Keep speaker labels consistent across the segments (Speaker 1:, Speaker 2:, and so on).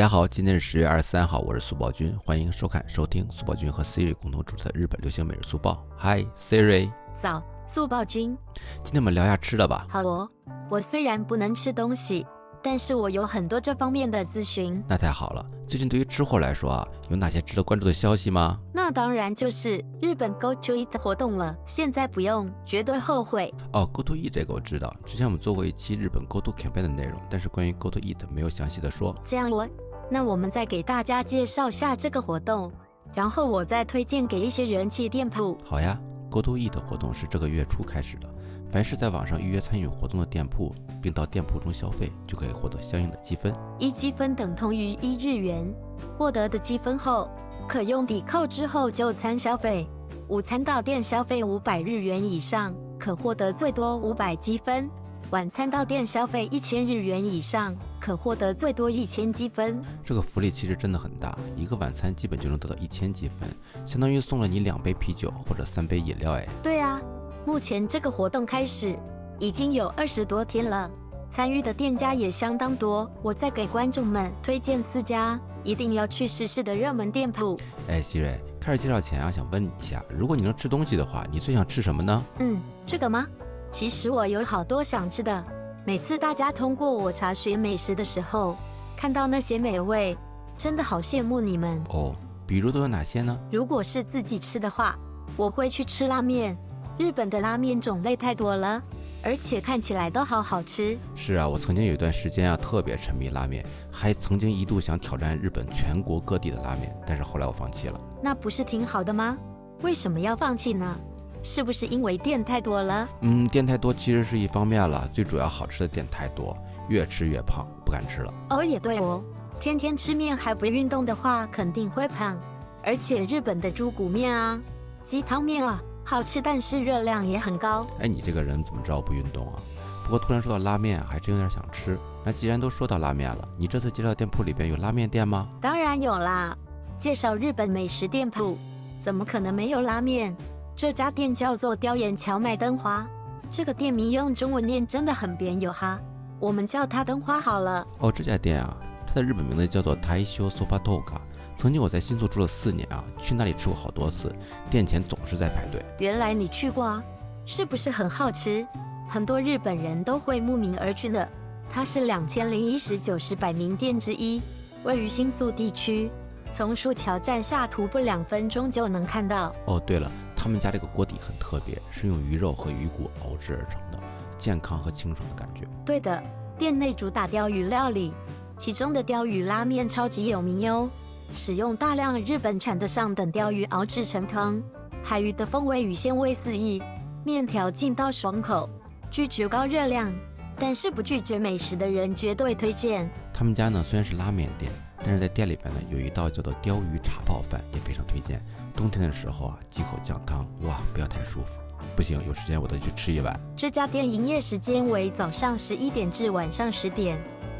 Speaker 1: 大家好，今天是十月二十三号，我是苏宝军，欢迎收看、收听苏宝军和 Siri 共同主持的日本流行每日速报。Hi Siri，
Speaker 2: 早，速报君。
Speaker 1: 今天我们聊一下吃的吧。
Speaker 2: 好哦，我虽然不能吃东西，但是我有很多这方面的咨询。
Speaker 1: 那太好了。最近对于吃货来说啊，有哪些值得关注的消息吗？
Speaker 2: 那当然就是日本 Go to Eat 活动了，现在不用，绝对后悔。
Speaker 1: 哦，Go to Eat 这个我知道，之前我们做过一期日本 Go to Campaign 的内容，但是关于 Go to Eat 没有详细的说。
Speaker 2: 这样我。那我们再给大家介绍下这个活动，然后我再推荐给一些人气店铺。
Speaker 1: 好呀，Go to Eat 活动是这个月初开始的，凡是在网上预约参与活动的店铺，并到店铺中消费，就可以获得相应的积分。
Speaker 2: 一积分等同于一日元，获得的积分后，可用抵扣之后就餐消费。午餐到店消费五百日元以上，可获得最多五百积分。晚餐到店消费一千日元以上，可获得最多一千积分。
Speaker 1: 这个福利其实真的很大，一个晚餐基本就能得到一千积分，相当于送了你两杯啤酒或者三杯饮料哎。
Speaker 2: 对啊，目前这个活动开始已经有二十多天了，参与的店家也相当多。我再给观众们推荐四家一定要去试试的热门店铺。
Speaker 1: 哎，希瑞，开始介绍前啊，想问你一下，如果你能吃东西的话，你最想吃什么呢？
Speaker 2: 嗯，这个吗？其实我有好多想吃的。每次大家通过我查询美食的时候，看到那些美味，真的好羡慕你们
Speaker 1: 哦。比如都有哪些呢？
Speaker 2: 如果是自己吃的话，我会去吃拉面。日本的拉面种类太多了，而且看起来都好好吃。
Speaker 1: 是啊，我曾经有一段时间啊，特别沉迷拉面，还曾经一度想挑战日本全国各地的拉面，但是后来我放弃了。
Speaker 2: 那不是挺好的吗？为什么要放弃呢？是不是因为店太多了？
Speaker 1: 嗯，店太多其实是一方面了，最主要好吃的店太多，越吃越胖，不敢吃了。
Speaker 2: 哦，也对哦，天天吃面还不运动的话，肯定会胖。而且日本的猪骨面啊、鸡汤面啊，好吃，但是热量也很高。
Speaker 1: 哎，你这个人怎么知道不运动啊？不过突然说到拉面，还真有点想吃。那既然都说到拉面了，你这次介绍店铺里边有拉面店吗？
Speaker 2: 当然有啦，介绍日本美食店铺，怎么可能没有拉面？这家店叫做雕岩荞麦灯花，这个店名用中文念真的很别扭哈，我们叫它灯花好了。
Speaker 1: 哦，这家店啊，它的日本名字叫做 Taisho Sopa Toka。曾经我在新宿住了四年啊，去那里吃过好多次，店前总是在排队。
Speaker 2: 原来你去过啊，是不是很好吃？很多日本人都会慕名而去的。它是两千零一十九十百名店之一，位于新宿地区，从树桥站下徒步两分钟就能看到。
Speaker 1: 哦，对了。他们家这个锅底很特别，是用鱼肉和鱼骨熬制而成的，健康和清爽的感觉。
Speaker 2: 对的，店内主打鲷鱼料理，其中的鲷鱼拉面超级有名哟，使用大量日本产的上等鲷鱼熬制成汤，海鱼的风味与鲜味四溢，面条劲道爽口，拒绝高热量，但是不拒绝美食的人绝对推荐。
Speaker 1: 他们家呢虽然是拉面店。但是在店里边呢，有一道叫做鲷鱼茶泡饭，也非常推荐。冬天的时候啊，几口酱汤，哇，不要太舒服。不行，有时间我得去吃一碗。
Speaker 2: 这家店营业时间为早上十一点至晚上十点，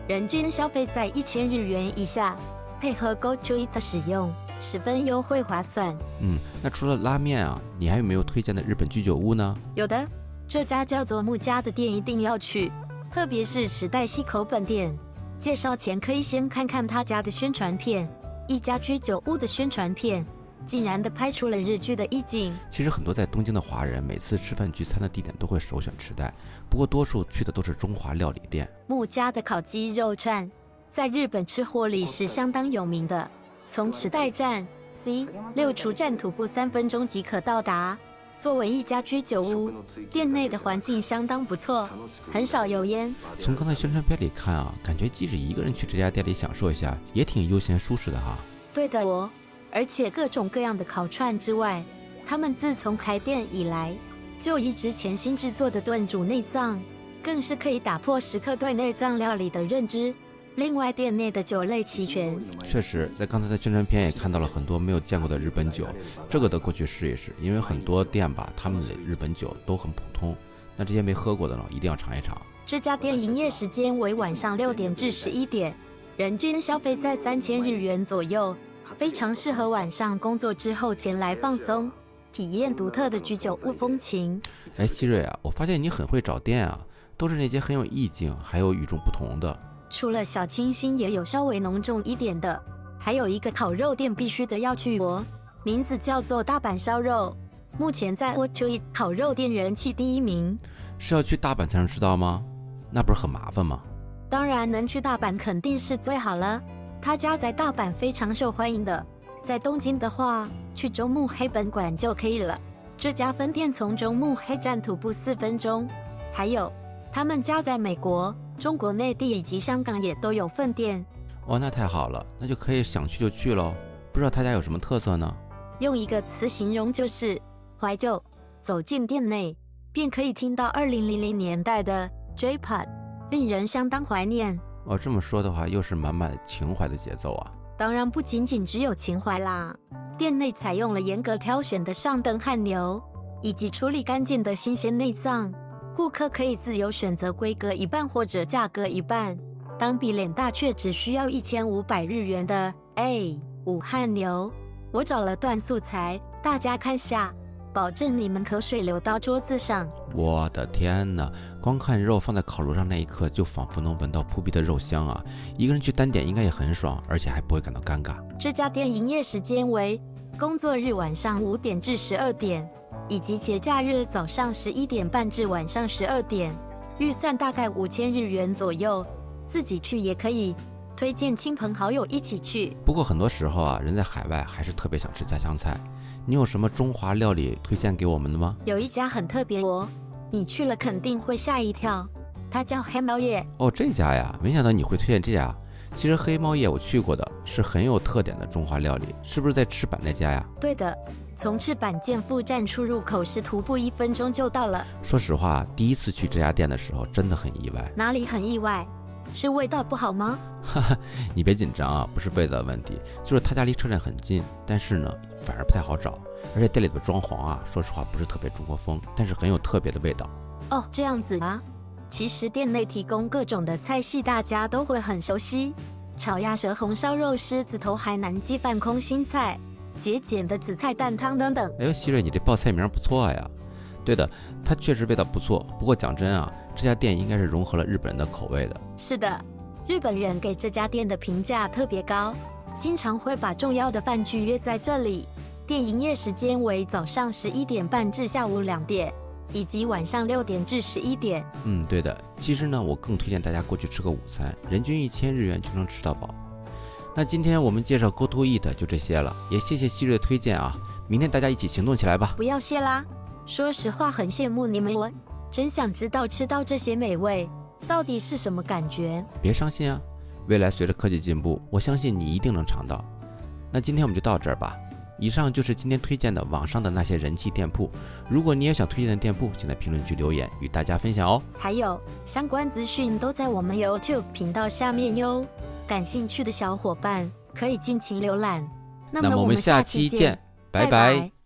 Speaker 2: 人均消费在一千日元以下，配合 Go to Eat 的使用，十分优惠划算。
Speaker 1: 嗯，那除了拉面啊，你还有没有推荐的日本居酒屋呢？
Speaker 2: 有的，这家叫做木家的店一定要去，特别是时代西口本店。介绍前可以先看看他家的宣传片，一家居酒屋的宣传片，竟然的拍出了日剧的意境。
Speaker 1: 其实很多在东京的华人，每次吃饭聚餐的地点都会首选池袋，不过多数去的都是中华料理店。
Speaker 2: 木家的烤鸡肉串，在日本吃货里是相当有名的，从池袋站 C 六出站徒步三分钟即可到达。作为一家居酒屋，店内的环境相当不错，很少油烟。
Speaker 1: 从刚才宣传片里看啊，感觉即使一个人去这家店里享受一下，也挺悠闲舒适的哈。
Speaker 2: 对的哦，而且各种各样的烤串之外，他们自从开店以来，就一直潜心制作的炖煮内脏，更是可以打破食客对内脏料理的认知。另外，店内的酒类齐全。
Speaker 1: 确实，在刚才的宣传片也看到了很多没有见过的日本酒，这个得过去试一试。因为很多店吧，他们的日本酒都很普通。那这些没喝过的呢，一定要尝一尝。
Speaker 2: 这家店营业时间为晚上六点至十一点，人均消费在三千日元左右，非常适合晚上工作之后前来放松，体验独特的居酒屋风情。
Speaker 1: 哎，希瑞啊，我发现你很会找店啊，都是那些很有意境还有与众不同的。
Speaker 2: 除了小清新，也有稍微浓重一点的，还有一个烤肉店必须得要去哦，名字叫做大阪烧肉，目前在 What to Eat 烤肉店人气第一名。
Speaker 1: 是要去大阪才能吃到吗？那不是很麻烦吗？
Speaker 2: 当然能去大阪肯定是最好了，他家在大阪非常受欢迎的。在东京的话，去中目黑本馆就可以了。这家分店从中目黑站徒步四分钟。还有，他们家在美国、中国内地以及香港也都有分店。
Speaker 1: 哦，那太好了，那就可以想去就去喽。不知道他家有什么特色呢？
Speaker 2: 用一个词形容就是怀旧。走进店内，便可以听到2000年代的 J-Pop，令人相当怀念。
Speaker 1: 哦，这么说的话，又是满满情怀的节奏啊。
Speaker 2: 当然不仅仅只有情怀啦，店内采用了严格挑选的上等汉牛，以及处理干净的新鲜内脏。顾客可以自由选择规格一半或者价格一半。当比脸大却只需要一千五百日元的 A 武汉牛，我找了段素材，大家看下。保证你们口水流到桌子上。
Speaker 1: 我的天哪！光看肉放在烤炉上那一刻，就仿佛能闻到扑鼻的肉香啊！一个人去单点应该也很爽，而且还不会感到尴尬。
Speaker 2: 这家店营业时间为工作日晚上五点至十二点，以及节假日早上十一点半至晚上十二点。预算大概五千日元左右，自己去也可以，推荐亲朋好友一起去。
Speaker 1: 不过很多时候啊，人在海外还是特别想吃家乡菜。你有什么中华料理推荐给我们的吗？
Speaker 2: 有一家很特别哦，你去了肯定会吓一跳。它叫黑猫夜
Speaker 1: 哦，这家呀，没想到你会推荐这家。其实黑猫夜我去过的，是很有特点的中华料理，是不是在赤坂那家呀？
Speaker 2: 对的，从赤坂建富站出入口是徒步一分钟就到了。
Speaker 1: 说实话，第一次去这家店的时候真的很意外。
Speaker 2: 哪里很意外？是味道不好吗？
Speaker 1: 哈哈，你别紧张啊，不是味道的问题，就是他家离车站很近，但是呢。反而不太好找，而且店里的装潢啊，说实话不是特别中国风，但是很有特别的味道。
Speaker 2: 哦，这样子啊。其实店内提供各种的菜系，大家都会很熟悉：炒鸭舌、红烧肉、狮子头、海南鸡饭、空心菜、节俭的紫菜蛋汤等等。
Speaker 1: 哎呦，希瑞，你这报菜名不错呀。对的，它确实味道不错。不过讲真啊，这家店应该是融合了日本人的口味的。
Speaker 2: 是的，日本人给这家店的评价特别高。经常会把重要的饭局约在这里。店营业时间为早上十一点半至下午两点，以及晚上六点至十一点。
Speaker 1: 嗯，对的。其实呢，我更推荐大家过去吃个午餐，人均一千日元就能吃到饱。那今天我们介绍 Go To Eat 就这些了，也谢谢希瑞的推荐啊！明天大家一起行动起来吧！
Speaker 2: 不要谢啦。说实话，很羡慕你们，我真想知道吃到这些美味到底是什么感觉。
Speaker 1: 别伤心啊！未来随着科技进步，我相信你一定能尝到。那今天我们就到这儿吧。以上就是今天推荐的网上的那些人气店铺。如果你也想推荐的店铺，请在评论区留言与大家分享哦。
Speaker 2: 还有相关资讯都在我们 YouTube 频道下面哟，感兴趣的小伙伴可以尽情浏览。
Speaker 1: 那么我们下期见，拜拜。